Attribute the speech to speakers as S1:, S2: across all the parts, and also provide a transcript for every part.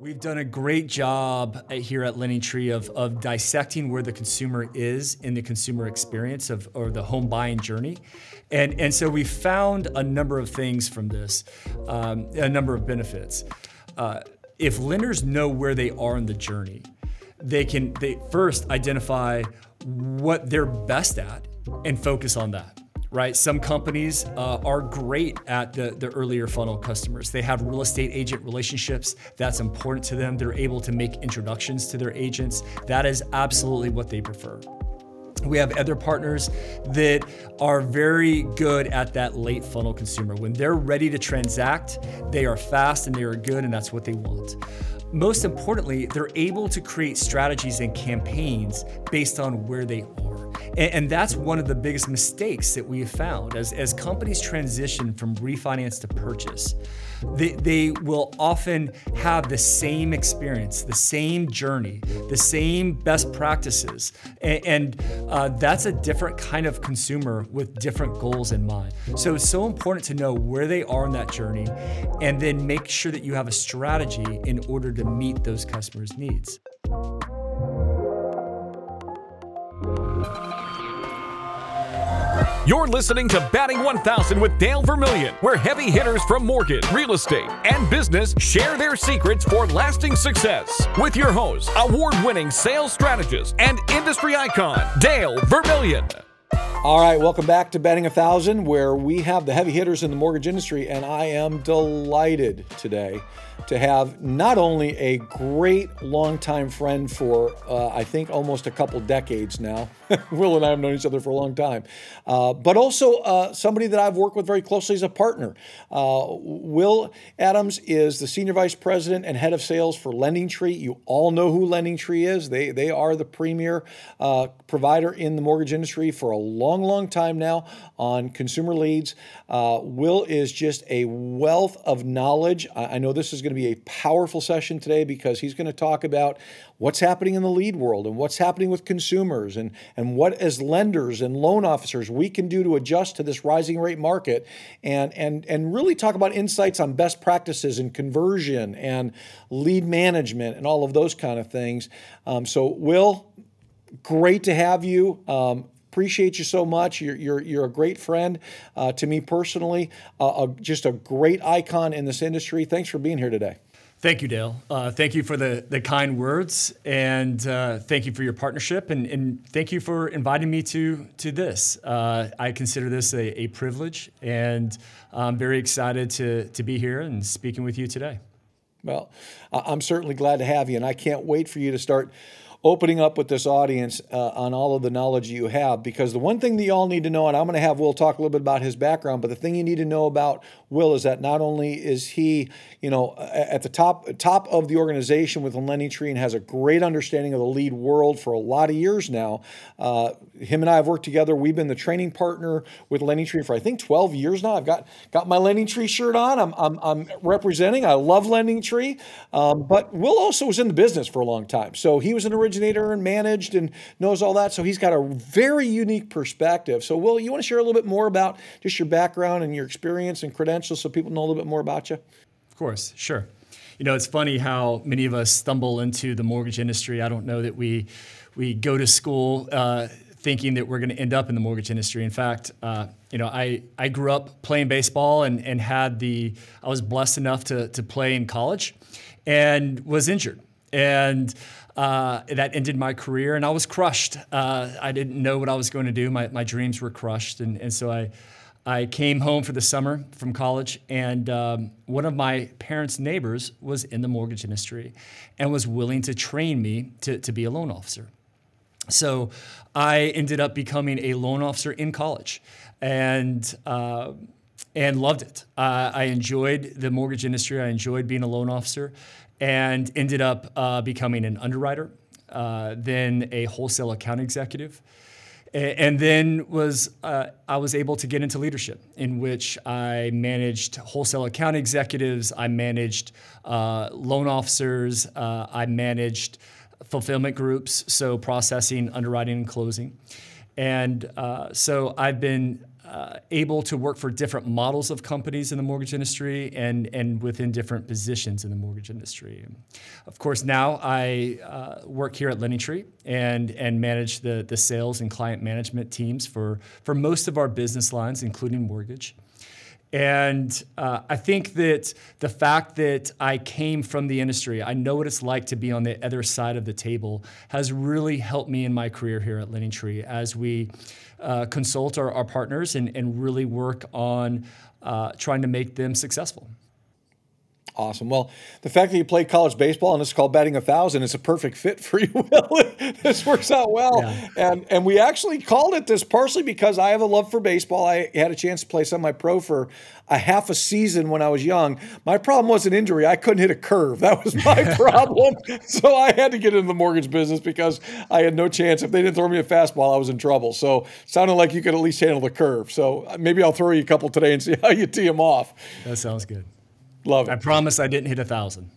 S1: We've done a great job here at LendingTree of, of dissecting where the consumer is in the consumer experience of or the home buying journey. And, and so we found a number of things from this, um, a number of benefits. Uh, if lenders know where they are in the journey, they can they first identify what they're best at and focus on that right? Some companies uh, are great at the, the earlier funnel customers. They have real estate agent relationships. That's important to them. They're able to make introductions to their agents. That is absolutely what they prefer. We have other partners that are very good at that late funnel consumer. When they're ready to transact, they are fast and they are good, and that's what they want. Most importantly, they're able to create strategies and campaigns based on where they are. And, that's one of the biggest mistakes that we have found as, as companies transition from refinance to purchase. They, they will often have the same experience, the same journey, the same best practices. And, and uh, that's a different kind of consumer with different goals in mind. So it's so important to know where they are in that journey and then make sure that you have a strategy in order to meet those customers' needs.
S2: You're listening to Batting 1000 with Dale Vermillion, where heavy hitters from mortgage, real estate, and business share their secrets for lasting success. With your host, award winning sales strategist and industry icon, Dale Vermillion.
S3: All right, welcome back to Batting a Thousand, where we have the heavy hitters in the mortgage industry, and I am delighted today to have not only a great longtime friend for, uh, I think, almost a couple decades now. Will and I have known each other for a long time, uh, but also uh, somebody that I've worked with very closely as a partner. Uh, Will Adams is the Senior Vice President and Head of Sales for LendingTree. You all know who LendingTree is. They, they are the premier uh, provider in the mortgage industry for a long, long long time now on consumer leads. Uh, Will is just a wealth of knowledge. I, I know this is going to be a powerful session today because he's going to talk about what's happening in the lead world and what's happening with consumers and, and what as lenders and loan officers we can do to adjust to this rising rate market and, and, and really talk about insights on best practices and conversion and lead management and all of those kind of things. Um, so Will, great to have you. Um, appreciate you so much. You're, you're, you're a great friend uh, to me personally, uh, a, just a great icon in this industry. Thanks for being here today.
S1: Thank you, Dale. Uh, thank you for the, the kind words, and uh, thank you for your partnership, and, and thank you for inviting me to to this. Uh, I consider this a, a privilege, and I'm very excited to to be here and speaking with you today.
S3: Well, I'm certainly glad to have you, and I can't wait for you to start opening up with this audience uh, on all of the knowledge you have. Because the one thing that you all need to know, and I'm going to have Will talk a little bit about his background, but the thing you need to know about Will is that not only is he, you know, at the top top of the organization with LendingTree and has a great understanding of the lead world for a lot of years now. Uh, him and I have worked together. We've been the training partner with LendingTree for I think 12 years now. I've got got my LendingTree shirt on. I'm I'm, I'm representing. I love LendingTree, um, but Will also was in the business for a long time, so he was an originator and managed and knows all that. So he's got a very unique perspective. So Will, you want to share a little bit more about just your background and your experience and credentials? so people know a little bit more about you?
S1: Of course, sure. You know, it's funny how many of us stumble into the mortgage industry. I don't know that we we go to school uh, thinking that we're going to end up in the mortgage industry. In fact, uh, you know, I, I grew up playing baseball and, and had the I was blessed enough to to play in college, and was injured and. Uh, that ended my career, and I was crushed. Uh, I didn't know what I was going to do. My, my dreams were crushed, and, and so I, I came home for the summer from college, and um, one of my parents' neighbors was in the mortgage industry and was willing to train me to, to be a loan officer. So I ended up becoming a loan officer in college and, uh, and loved it. Uh, I enjoyed the mortgage industry, I enjoyed being a loan officer, and ended up uh, becoming an underwriter, uh, then a wholesale account executive. And then was uh, I was able to get into leadership, in which I managed wholesale account executives, I managed uh, loan officers, uh, I managed fulfillment groups, so processing, underwriting, and closing, and uh, so I've been uh, able to work for different models of companies in the mortgage industry and, and within different positions in the mortgage industry. Of course, now I uh, work here at LendingTree and, and manage the, the sales and client management teams for, for most of our business lines, including mortgage. And uh, I think that the fact that I came from the industry, I know what it's like to be on the other side of the table, has really helped me in my career here at LendingTree as we uh, consult our, our partners and, and, really work on uh, trying to make them successful.
S3: Awesome. Well, the fact that you play college baseball and it's called batting a thousand is a perfect fit for you. this works out well, yeah. and and we actually called it this partially because I have a love for baseball. I had a chance to play semi pro for a half a season when I was young. My problem was an injury. I couldn't hit a curve. That was my problem. so I had to get into the mortgage business because I had no chance. If they didn't throw me a fastball, I was in trouble. So sounded like you could at least handle the curve. So uh, maybe I'll throw you a couple today and see how you tee them off.
S1: That sounds good.
S3: Love it.
S1: I promise I didn't hit a thousand.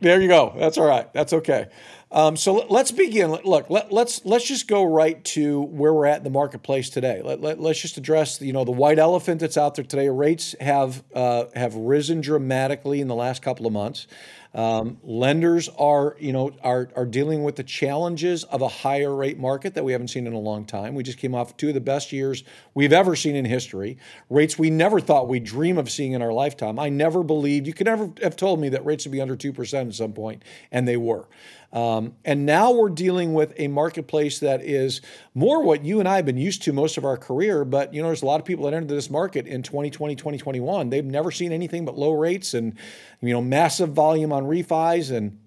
S3: There you go. That's all right. That's okay. Um, so let's begin. Look, let, us let's, let's just go right to where we're at in the marketplace today. Let, let, us just address you know the white elephant that's out there today. Rates have uh, have risen dramatically in the last couple of months. Um, lenders are, you know, are, are dealing with the challenges of a higher rate market that we haven't seen in a long time. We just came off two of the best years we've ever seen in history. Rates we never thought we'd dream of seeing in our lifetime. I never believed you could never have told me that rates would be under two percent at some point, and they were. Um, and now we're dealing with a marketplace that is more what you and I have been used to most of our career. But, you know, there's a lot of people that entered this market in 2020, 2021. They've never seen anything but low rates and, you know, massive volume on refis and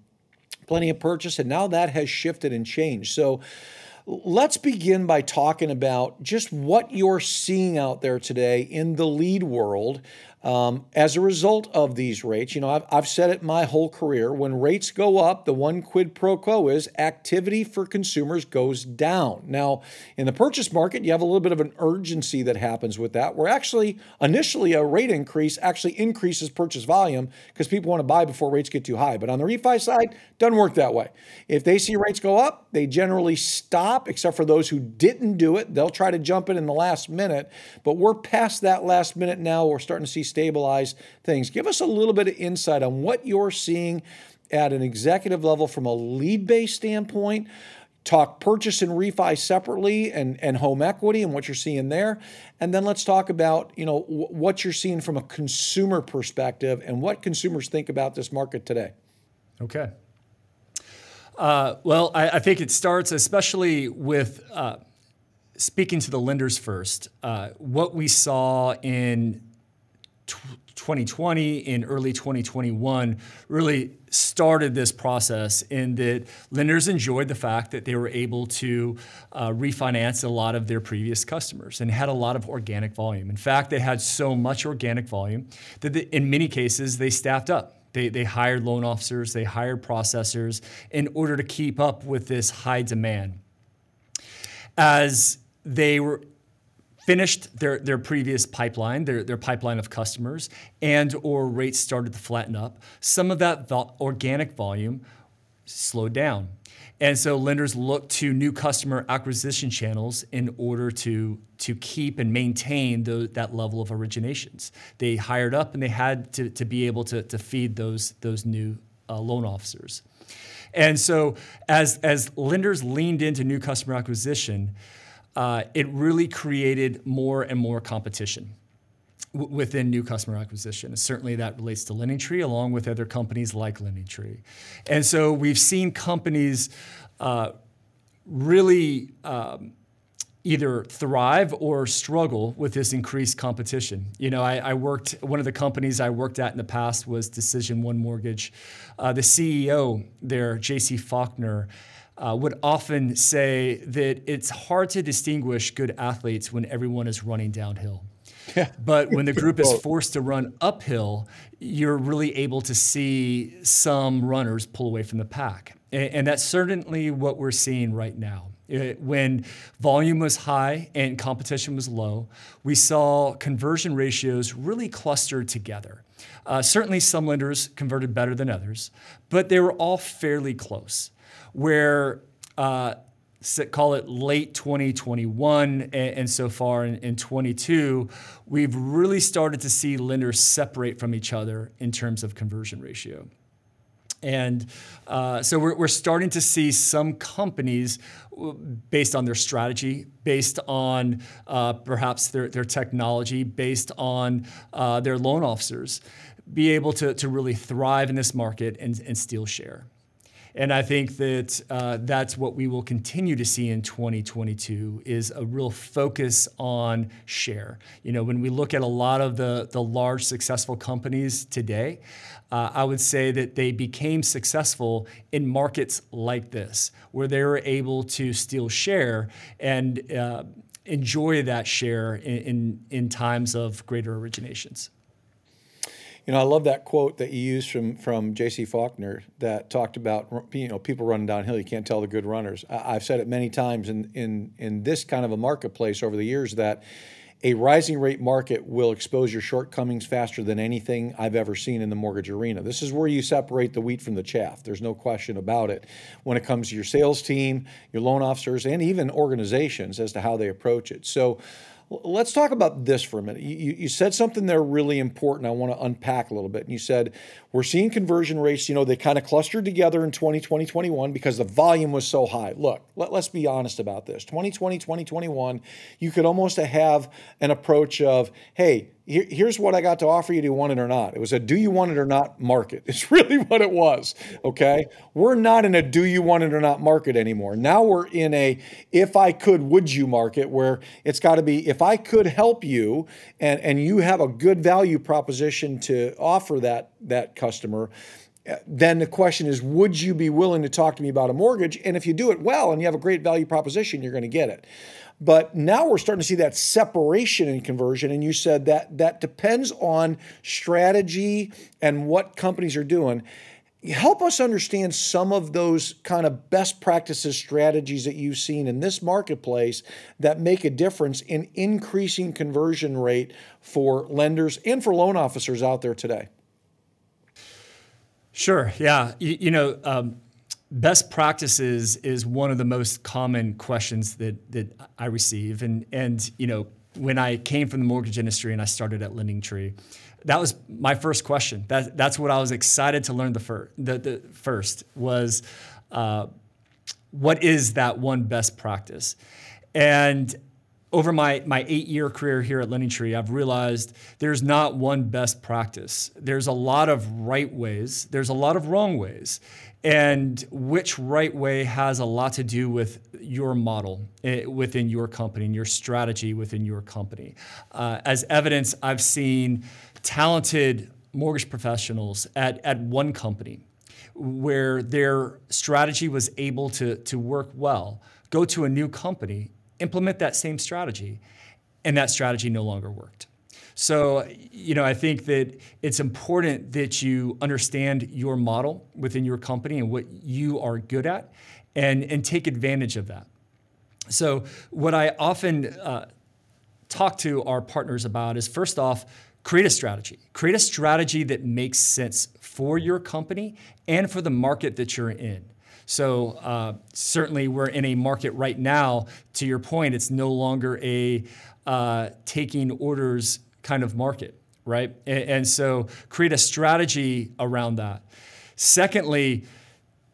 S3: plenty of purchase. And now that has shifted and changed. So, Let's begin by talking about just what you're seeing out there today in the lead world um, as a result of these rates, you know, I've, I've said it my whole career when rates go up, the one quid pro quo is activity for consumers goes down. Now, in the purchase market, you have a little bit of an urgency that happens with that, where actually initially a rate increase actually increases purchase volume because people want to buy before rates get too high. But on the refi side, doesn't work that way. If they see rates go up, they generally stop, except for those who didn't do it. They'll try to jump in in the last minute. But we're past that last minute now. We're starting to see stabilize things. Give us a little bit of insight on what you're seeing at an executive level from a lead based standpoint. Talk purchase and refi separately and, and home equity and what you're seeing there. And then let's talk about, you know, w- what you're seeing from a consumer perspective and what consumers think about this market today.
S1: Okay. Uh, well, I, I, think it starts especially with uh, speaking to the lenders first. Uh, what we saw in 2020 in early 2021 really started this process in that lenders enjoyed the fact that they were able to uh, refinance a lot of their previous customers and had a lot of organic volume. In fact, they had so much organic volume that they, in many cases they staffed up. They, they hired loan officers, they hired processors in order to keep up with this high demand. As they were finished their, their previous pipeline, their, their pipeline of customers, and or rates started to flatten up, some of that vo- organic volume slowed down. And so lenders look to new customer acquisition channels in order to, to keep and maintain the, that level of originations. They hired up and they had to, to be able to, to feed those, those new uh, loan officers. And so as, as lenders leaned into new customer acquisition, uh, it really created more and more competition within new customer acquisition. Certainly that relates to LendingTree, along with other companies like LendingTree. And so we've seen companies uh, really um, either thrive or struggle with this increased competition. You know, I, I, worked, one of the companies I worked at in the past was Decision One Mortgage. Uh, the CEO there, JC Faulkner, uh, would often say that it's hard to distinguish good athletes when everyone is running downhill. Yeah. But when the group is forced to run uphill, you're really able to see some runners pull away from the pack. And that's certainly what we're seeing right now. It, when volume was high and competition was low, we saw conversion ratios really clustered together. Uh, certainly, some lenders converted better than others, but they were all fairly close where uh, call it late 2021 and, so far in, in 22, we've really started to see lenders separate from each other in terms of conversion ratio. And uh, so we're, we're starting to see some companies, based on their strategy, based on uh, perhaps their, their technology, based on uh, their loan officers, be able to, to really thrive in this market and, and steal share. And I think that uh, that's what we will continue to see in 2022 is a real focus on share. You know, when we look at a lot of the, the large successful companies today, uh, I would say that they became successful in markets like this, where they were able to steal share and uh, enjoy that share in, in, in times of greater originations.
S3: You know, I love that quote that you used from from J.C. Faulkner that talked about you know people running downhill. You can't tell the good runners. I, have said it many times in in in this kind of a marketplace over the years that a rising rate market will expose your shortcomings faster than anything I've ever seen in the mortgage arena. This is where you separate the wheat from the chaff. There's no question about it when it comes to your sales team, your loan officers, and even organizations as to how they approach it. So Let's talk about this for a minute. You, you said something there really important. I want to unpack a little bit. And you said we're seeing conversion rates, you know, they kind of clustered together in 2020, 2021 because the volume was so high. Look, let, us be honest about this. 2020, 2021, you could almost have an approach of, hey, here, here's what I got to offer you. Do you want it or not? It was a do you want it or not market. It's really what it was. Okay. We're not in a do you want it or not market anymore. Now we're in a if I could, would you market where it's got to be if I could help you and, and you have a good value proposition to offer that, that customer then the question is would you be willing to talk to me about a mortgage and if you do it well and you have a great value proposition you're going to get it but now we're starting to see that separation in conversion. And you said that that depends on strategy and what companies are doing. Help us understand some of those kind of best practices strategies that you've seen in this marketplace that make a difference in increasing conversion rate for lenders and for loan officers out there today.
S1: Sure. Yeah. You, you know, um, best practices is one of the most common questions that that I receive, and and you know when I came from the mortgage industry and I started at LendingTree, that was my first question. That that's what I was excited to learn the first. The, the first was. Uh, what is that one best practice? And over my, my eight year career here at LendingTree, I've realized there's not one best practice. There's a lot of right ways, there's a lot of wrong ways. And which right way has a lot to do with your model eh, within your company and your strategy within your company. Uh, as evidence, I've seen talented mortgage professionals at, at one company where their strategy was able to, to work well, go to a new company, implement that same strategy, and that strategy no longer worked. So, you know, I think that it's important that you understand your model within your company and what you are good at and, and take advantage of that. So, what I often uh, talk to our partners about is first off, create a strategy. Create a strategy that makes sense for your company and for the market that you're in. So uh, certainly we're in a market right now. To your point, it's no longer a uh, taking orders kind of market, right? And, and so create a strategy around that. Secondly,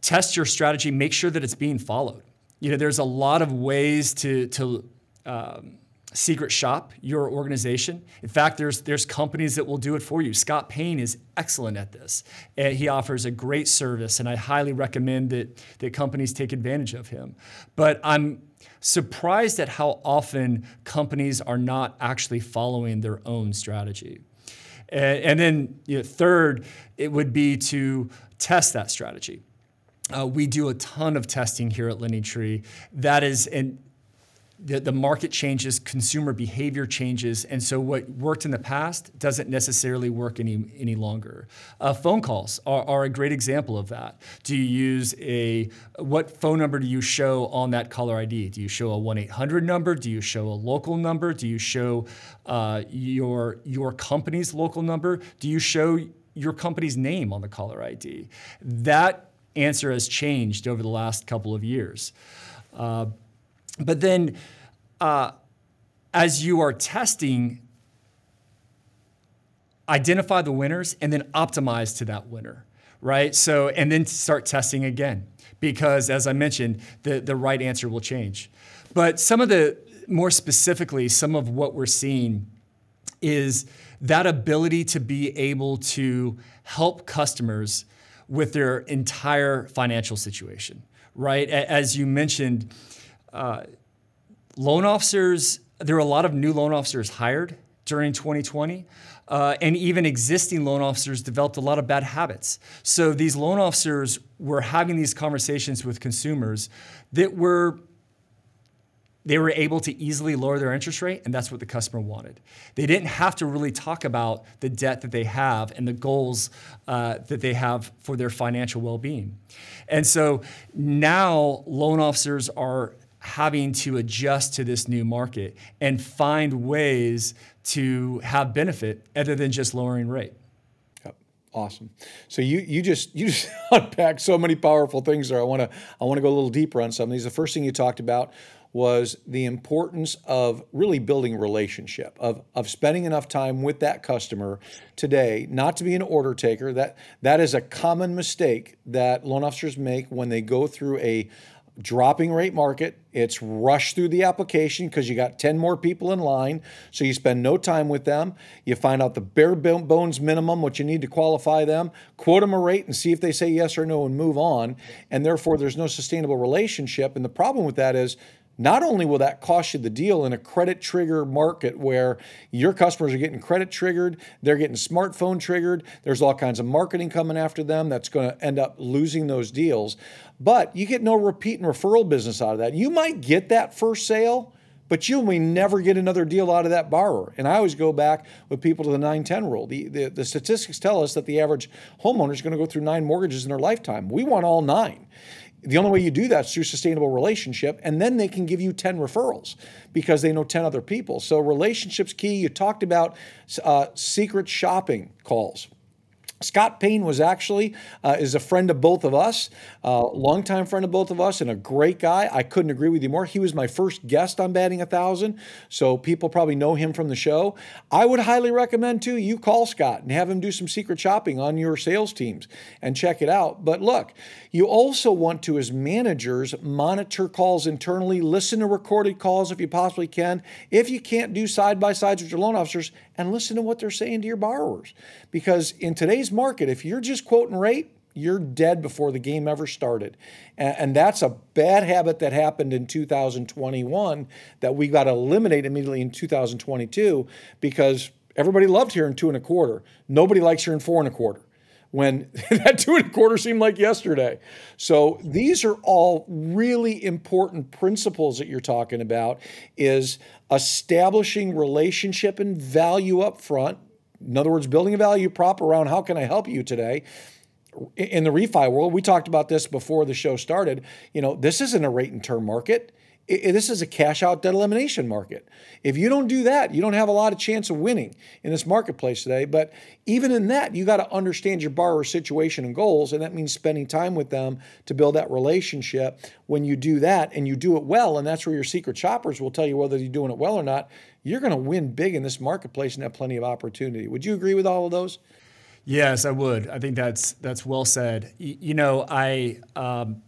S1: test your strategy, make sure that it's being followed. You know, there's a lot of ways to, to um, secret shop your organization. In fact, there's there's companies that will do it for you. Scott Payne is excellent at this. And he offers a great service, and I highly recommend that that companies take advantage of him. But I'm surprised at how often companies are not actually following their own strategy. And, and then you know, third, it would be to test that strategy. Uh, we do a ton of testing here at LendingTree. That is, and the, the market changes, consumer behavior changes, and so what worked in the past doesn't necessarily work any, any longer. Uh, phone calls are, are, a great example of that. Do you use a, what phone number do you show on that caller ID? Do you show a 1 800 number? Do you show a local number? Do you show uh, your, your company's local number? Do you show your company's name on the caller ID? That answer has changed over the last couple of years. Uh, but then, uh, as you are testing, identify the winners and then optimize to that winner, right? So, and then start testing again because, as I mentioned, the, the right answer will change. But some of the, more specifically, some of what we're seeing is that ability to be able to help customers with their entire financial situation, right? As you mentioned, uh, loan officers, there are a lot of new loan officers hired during 2020. Uh, and even existing loan officers developed a lot of bad habits. So these loan officers were having these conversations with consumers that were they were able to easily lower their interest rate, and that's what the customer wanted. They didn't have to really talk about the debt that they have and the goals uh, that they have for their financial well being. And so now loan officers are having to adjust to this new market and find ways to have benefit other than just lowering rate.
S3: Yep. Awesome. So you you just you just unpacked so many powerful things there. I want to I want to go a little deeper on some of these. The first thing you talked about was the importance of really building relationship of, of spending enough time with that customer today not to be an order taker that that is a common mistake that loan officers make when they go through a dropping rate market. It's rushed through the application because you got 10 more people in line so you spend no time with them. You find out the bare bones minimum what you need to qualify them quote them a rate and see if they say yes or no and move on. And therefore there's no sustainable relationship. And the problem with that is not only will that cost you the deal in a credit trigger market where your customers are getting credit triggered, they're getting smartphone triggered, there's all kinds of marketing coming after them that's going to end up losing those deals, but you get no repeat and referral business out of that. You might get that first sale, but you may never get another deal out of that borrower. And I always go back with people to the 910 rule. The, the, the statistics tell us that the average homeowner is going to go through nine mortgages in their lifetime. We want all nine. The only way you do that is through sustainable relationship, and then they can give you 10 referrals because they know 10 other people. So, relationships key. You talked about uh, secret shopping calls. Scott Payne was actually uh, is a friend of both of us, uh, longtime friend of both of us, and a great guy. I couldn't agree with you more. He was my first guest on Batting a Thousand, so people probably know him from the show. I would highly recommend too you call Scott and have him do some secret shopping on your sales teams and check it out. But look, you also want to, as managers, monitor calls internally, listen to recorded calls if you possibly can. If you can't do side by sides with your loan officers, and listen to what they're saying to your borrowers. Because in today's market, if you're just quoting rate, you're dead before the game ever started. And, and, that's a bad habit that happened in 2021 that we got to eliminate immediately in 2022 because everybody loved hearing two and a quarter. Nobody likes hearing four and a quarter when that two and a quarter seemed like yesterday. So these are all really important principles that you're talking about is establishing relationship and value up front. In other words, building a value prop around how can I help you today? In the refi world, we talked about this before the show started. You know, this isn't a rate and term market it, this is a cash out debt elimination market. If you don't do that, you don't have a lot of chance of winning in this marketplace today. But even in that, you got to understand your borrower situation and goals, and that means spending time with them to build that relationship. When you do that and you do it well, and that's where your secret shoppers will tell you whether you're doing it well or not, you're going to win big in this marketplace and have plenty of opportunity. Would you agree with all of those?
S1: Yes, I would. I think that's that's well said. You, you know, I um,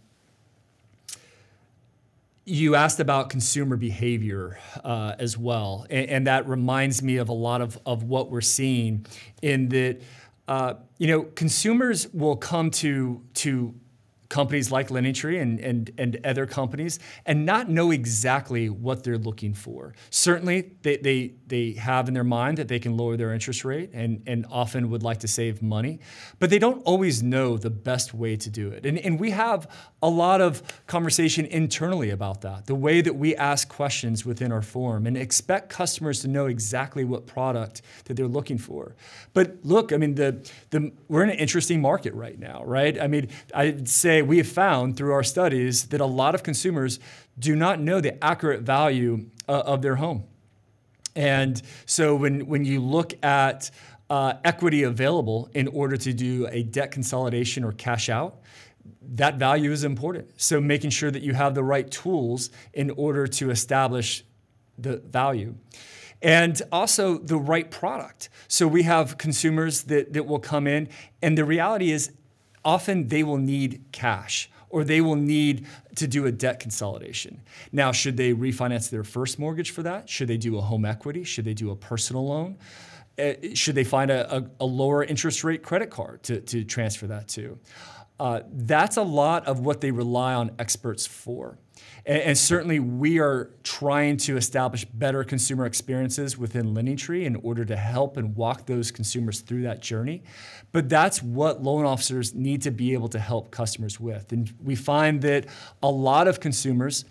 S1: you asked about consumer behavior uh, as well, and, and, that reminds me of a lot of, of what we're seeing in that, uh, you know, consumers will come to to companies like LendingTree and, and, and other companies and not know exactly what they're looking for. Certainly, they, they, they have in their mind that they can lower their interest rate and, and often would like to save money, but they don't always know the best way to do it. And, and we have a lot of conversation internally about that, the way that we ask questions within our forum and expect customers to know exactly what product that they're looking for. But look, I mean, the, the, we're in an interesting market right now, right? I mean, I'd say we have found through our studies that a lot of consumers do not know the accurate value uh, of their home. And so when, when you look at uh, equity available in order to do a debt consolidation or cash out, that value is important. So making sure that you have the right tools in order to establish the value. And also the right product. So we have consumers that, that will come in, and the reality is often they will need cash or they will need to do a debt consolidation. Now, should they refinance their first mortgage for that? Should they do a home equity? Should they do a personal loan? Uh, should they find a, a, a, lower interest rate credit card to, to transfer that to? Uh, that's a lot of what they rely on experts for. And, and, certainly, we are trying to establish better consumer experiences within LendingTree in order to help and walk those consumers through that journey. But that's what loan officers need to be able to help customers with. And we find that a lot of consumers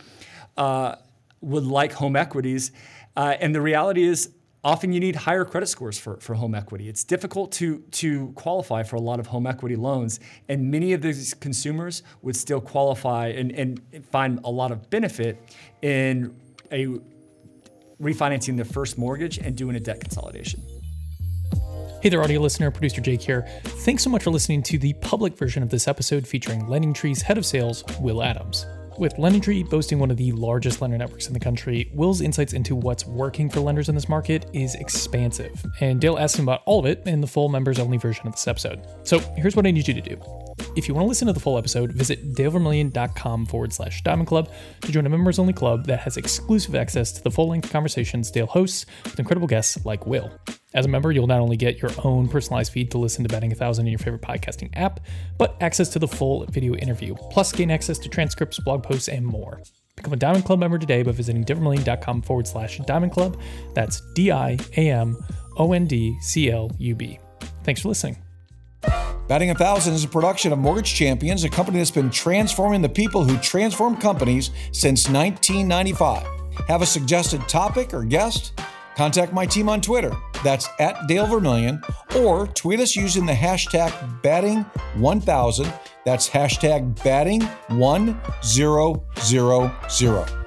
S1: uh, would like home equities. Uh, and the reality is, often you need higher credit scores for, for home equity. It's difficult to, to qualify for a lot of home equity loans, and many of these consumers would still qualify and, and find a lot of benefit in a refinancing their first mortgage and doing a debt consolidation.
S4: Hey there, audio listener, producer Jake here. Thanks so much for listening to the public version of this episode featuring LendingTree's head of sales, Will Adams. With LendingTree boasting one of the largest lender networks in the country, Will's insights into what's working for lenders in this market is expansive, and Dale asked him about all of it in the full members only version of this episode. So here's what I need you to do. If you want to listen to the full episode, visit dalevermillion.com forward slash diamond club to join a members only club that has exclusive access to the full length conversations Dale hosts with incredible guests like Will. As a member, you'll not only get your own personalized feed to listen to Batting a Thousand in your favorite podcasting app, but access to the full video interview, plus gain access to transcripts, blog posts, and more. Become a Diamond Club member today by visiting dalevermillion.com forward slash Diamond Club. That's D I A M O N D C L U B. Thanks for listening.
S3: Batting a Thousand is a production of Mortgage Champions, a company that's been transforming the people who transform companies since 1995. Have a suggested topic or guest? Contact my team on Twitter. That's at Dale Vermillion, or tweet us using the hashtag batting1000. That's hashtag batting1000.